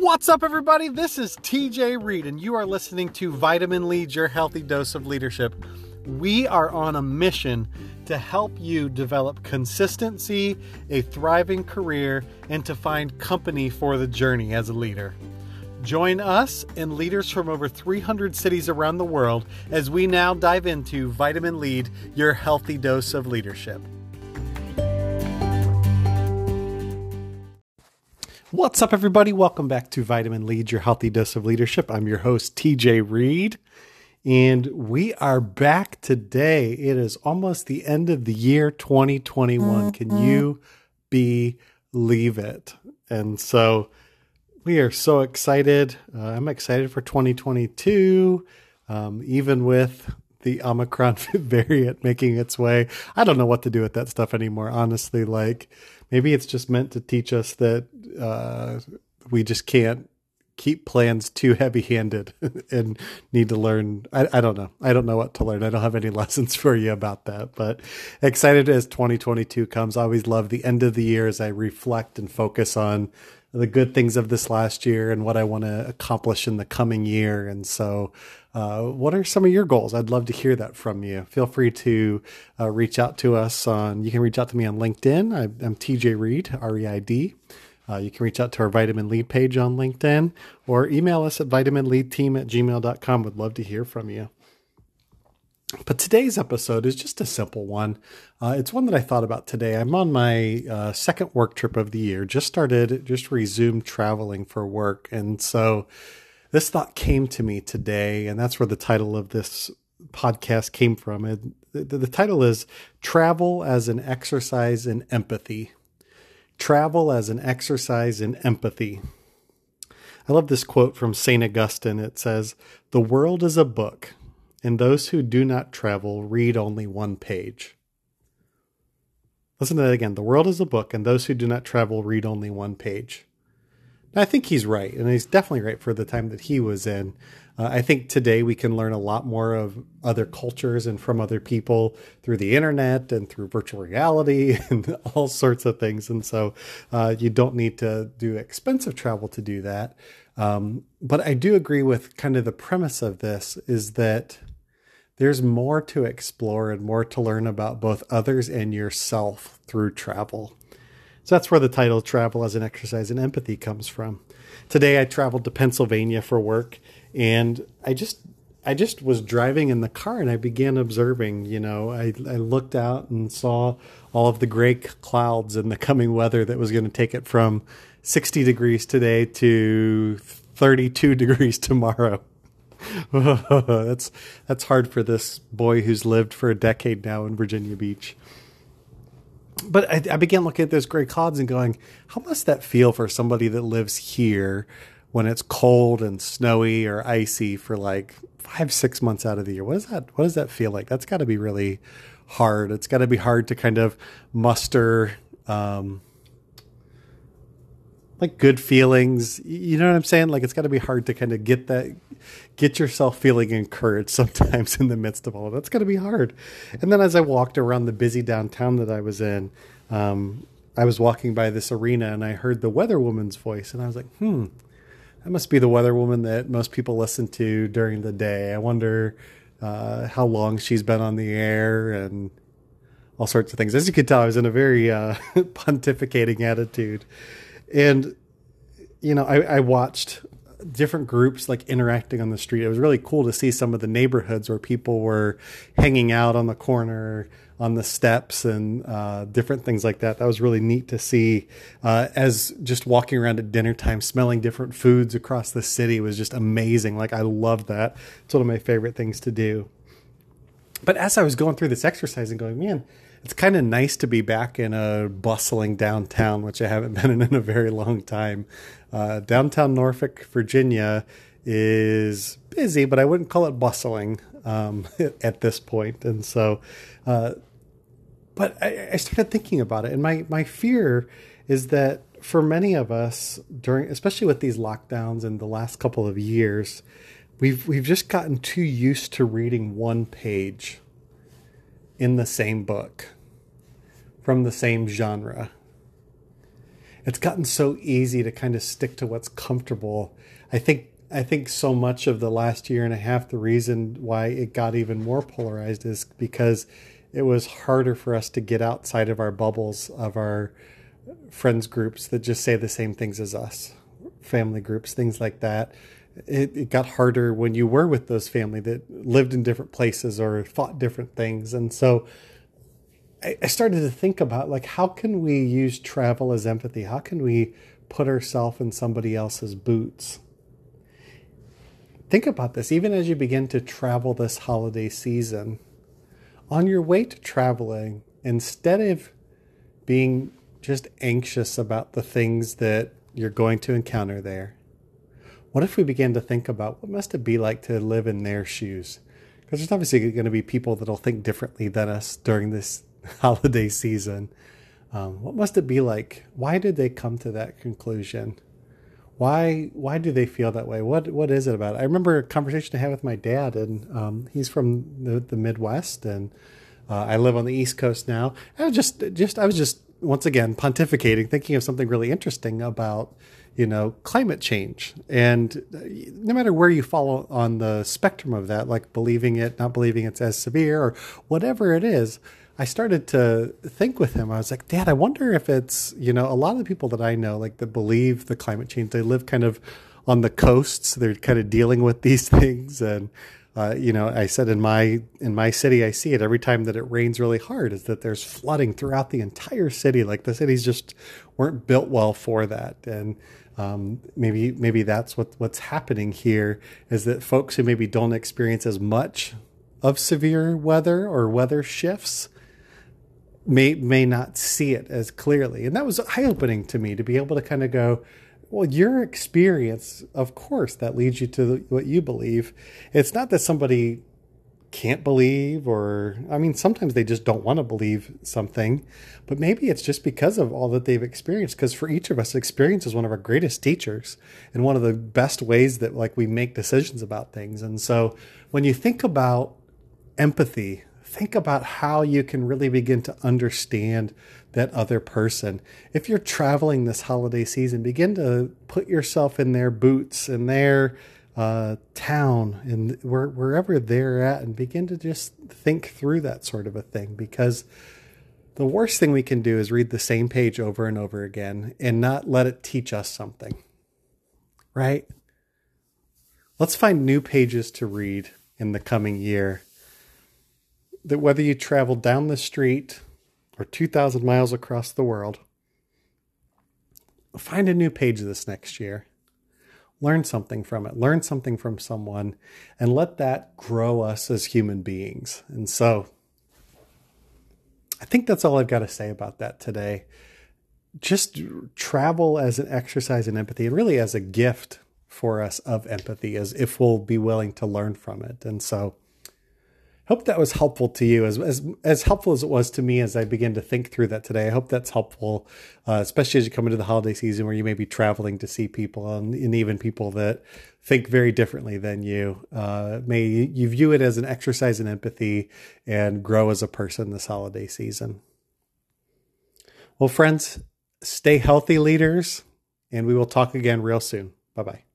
What's up, everybody? This is TJ Reid, and you are listening to Vitamin Lead, your healthy dose of leadership. We are on a mission to help you develop consistency, a thriving career, and to find company for the journey as a leader. Join us and leaders from over 300 cities around the world as we now dive into Vitamin Lead, your healthy dose of leadership. What's up, everybody? Welcome back to Vitamin Lead, your healthy dose of leadership. I'm your host, TJ Reid, and we are back today. It is almost the end of the year 2021. Can you believe it? And so we are so excited. Uh, I'm excited for 2022, um, even with the Omicron variant making its way. I don't know what to do with that stuff anymore, honestly. Like, maybe it's just meant to teach us that uh, we just can't keep plans too heavy handed and need to learn. I, I, don't know. I don't know what to learn. I don't have any lessons for you about that, but excited as 2022 comes. I always love the end of the year as I reflect and focus on the good things of this last year and what I want to accomplish in the coming year. And so, uh, what are some of your goals? I'd love to hear that from you. Feel free to uh, reach out to us on, you can reach out to me on LinkedIn. I, am TJ Reid, R E I D. Uh, you can reach out to our Vitamin Lead page on LinkedIn or email us at vitaminleadteam at gmail.com. Would love to hear from you. But today's episode is just a simple one. Uh, it's one that I thought about today. I'm on my uh, second work trip of the year, just started, just resumed traveling for work. And so this thought came to me today, and that's where the title of this podcast came from. And the, the title is Travel as an Exercise in Empathy. Travel as an Exercise in Empathy. I love this quote from St. Augustine. It says, The world is a book and those who do not travel read only one page. Listen to that again. The world is a book, and those who do not travel read only one page. I think he's right, and he's definitely right for the time that he was in. Uh, I think today we can learn a lot more of other cultures and from other people through the internet and through virtual reality and all sorts of things. And so uh, you don't need to do expensive travel to do that. Um, but I do agree with kind of the premise of this is that there's more to explore and more to learn about both others and yourself through travel. So that's where the title Travel as an Exercise in Empathy comes from. Today I traveled to Pennsylvania for work and I just I just was driving in the car and I began observing, you know, I, I looked out and saw all of the gray clouds and the coming weather that was going to take it from 60 degrees today to 32 degrees tomorrow. that's that's hard for this boy who's lived for a decade now in Virginia Beach. But I, I began looking at those gray clouds and going, how must that feel for somebody that lives here when it's cold and snowy or icy for like five, six months out of the year? What does that what does that feel like? That's got to be really hard. It's got to be hard to kind of muster. Um, like good feelings. You know what I'm saying? Like it's got to be hard to kind of get that, get yourself feeling encouraged sometimes in the midst of all of that. It's got to be hard. And then as I walked around the busy downtown that I was in, um, I was walking by this arena and I heard the weather woman's voice, and I was like, hmm, that must be the weather woman that most people listen to during the day. I wonder uh, how long she's been on the air and all sorts of things. As you could tell, I was in a very uh, pontificating attitude and you know, I, I watched different groups like interacting on the street. It was really cool to see some of the neighborhoods where people were hanging out on the corner, on the steps, and uh, different things like that. That was really neat to see. Uh, as just walking around at dinner time, smelling different foods across the city was just amazing. Like I love that. It's one of my favorite things to do. But as I was going through this exercise and going, man, it's kind of nice to be back in a bustling downtown, which I haven't been in in a very long time. Uh, downtown Norfolk, Virginia is busy, but I wouldn't call it bustling um, at this point. And so, uh, but I, I started thinking about it, and my my fear is that for many of us during, especially with these lockdowns in the last couple of years, we've we've just gotten too used to reading one page in the same book from the same genre. it's gotten so easy to kind of stick to what's comfortable. I think I think so much of the last year and a half, the reason why it got even more polarized is because it was harder for us to get outside of our bubbles of our friends groups that just say the same things as us, family groups, things like that. It, it got harder when you were with those family that lived in different places or fought different things. And so I, I started to think about like, how can we use travel as empathy? How can we put ourselves in somebody else's boots? Think about this, even as you begin to travel this holiday season, on your way to traveling, instead of being just anxious about the things that you're going to encounter there, what if we began to think about what must it be like to live in their shoes? Because there's obviously going to be people that'll think differently than us during this holiday season. Um, what must it be like? Why did they come to that conclusion? why why do they feel that way? What what is it about? It? I remember a conversation I had with my dad, and um, he's from the, the Midwest, and uh, I live on the East Coast now. I was just just I was just once again pontificating, thinking of something really interesting about you know climate change, and uh, no matter where you fall on the spectrum of that, like believing it, not believing it's as severe, or whatever it is I started to think with him. I was like, Dad, I wonder if it's, you know, a lot of the people that I know, like that believe the climate change, they live kind of on the coasts. They're kind of dealing with these things. And, uh, you know, I said in my, in my city, I see it every time that it rains really hard is that there's flooding throughout the entire city. Like the cities just weren't built well for that. And, um, maybe, maybe that's what, what's happening here is that folks who maybe don't experience as much of severe weather or weather shifts, may may not see it as clearly. And that was eye opening to me to be able to kind of go, well, your experience, of course, that leads you to what you believe. It's not that somebody can't believe, or I mean, sometimes they just don't want to believe something, but maybe it's just because of all that they've experienced. Because for each of us, experience is one of our greatest teachers and one of the best ways that like we make decisions about things. And so when you think about empathy, think about how you can really begin to understand that other person. If you're traveling this holiday season, begin to put yourself in their boots, in their uh, town, and where, wherever they're at, and begin to just think through that sort of a thing. Because the worst thing we can do is read the same page over and over again and not let it teach us something. Right? Let's find new pages to read in the coming year that whether you travel down the street or 2,000 miles across the world, find a new page this next year. Learn something from it, learn something from someone, and let that grow us as human beings. And so, I think that's all I've got to say about that today. Just travel as an exercise in empathy and really as a gift for us of empathy, as if we'll be willing to learn from it. And so, hope that was helpful to you as, as as helpful as it was to me as I begin to think through that today. I hope that's helpful, uh, especially as you come into the holiday season where you may be traveling to see people and, and even people that think very differently than you. Uh, may you view it as an exercise in empathy and grow as a person this holiday season. Well, friends, stay healthy, leaders, and we will talk again real soon. Bye bye.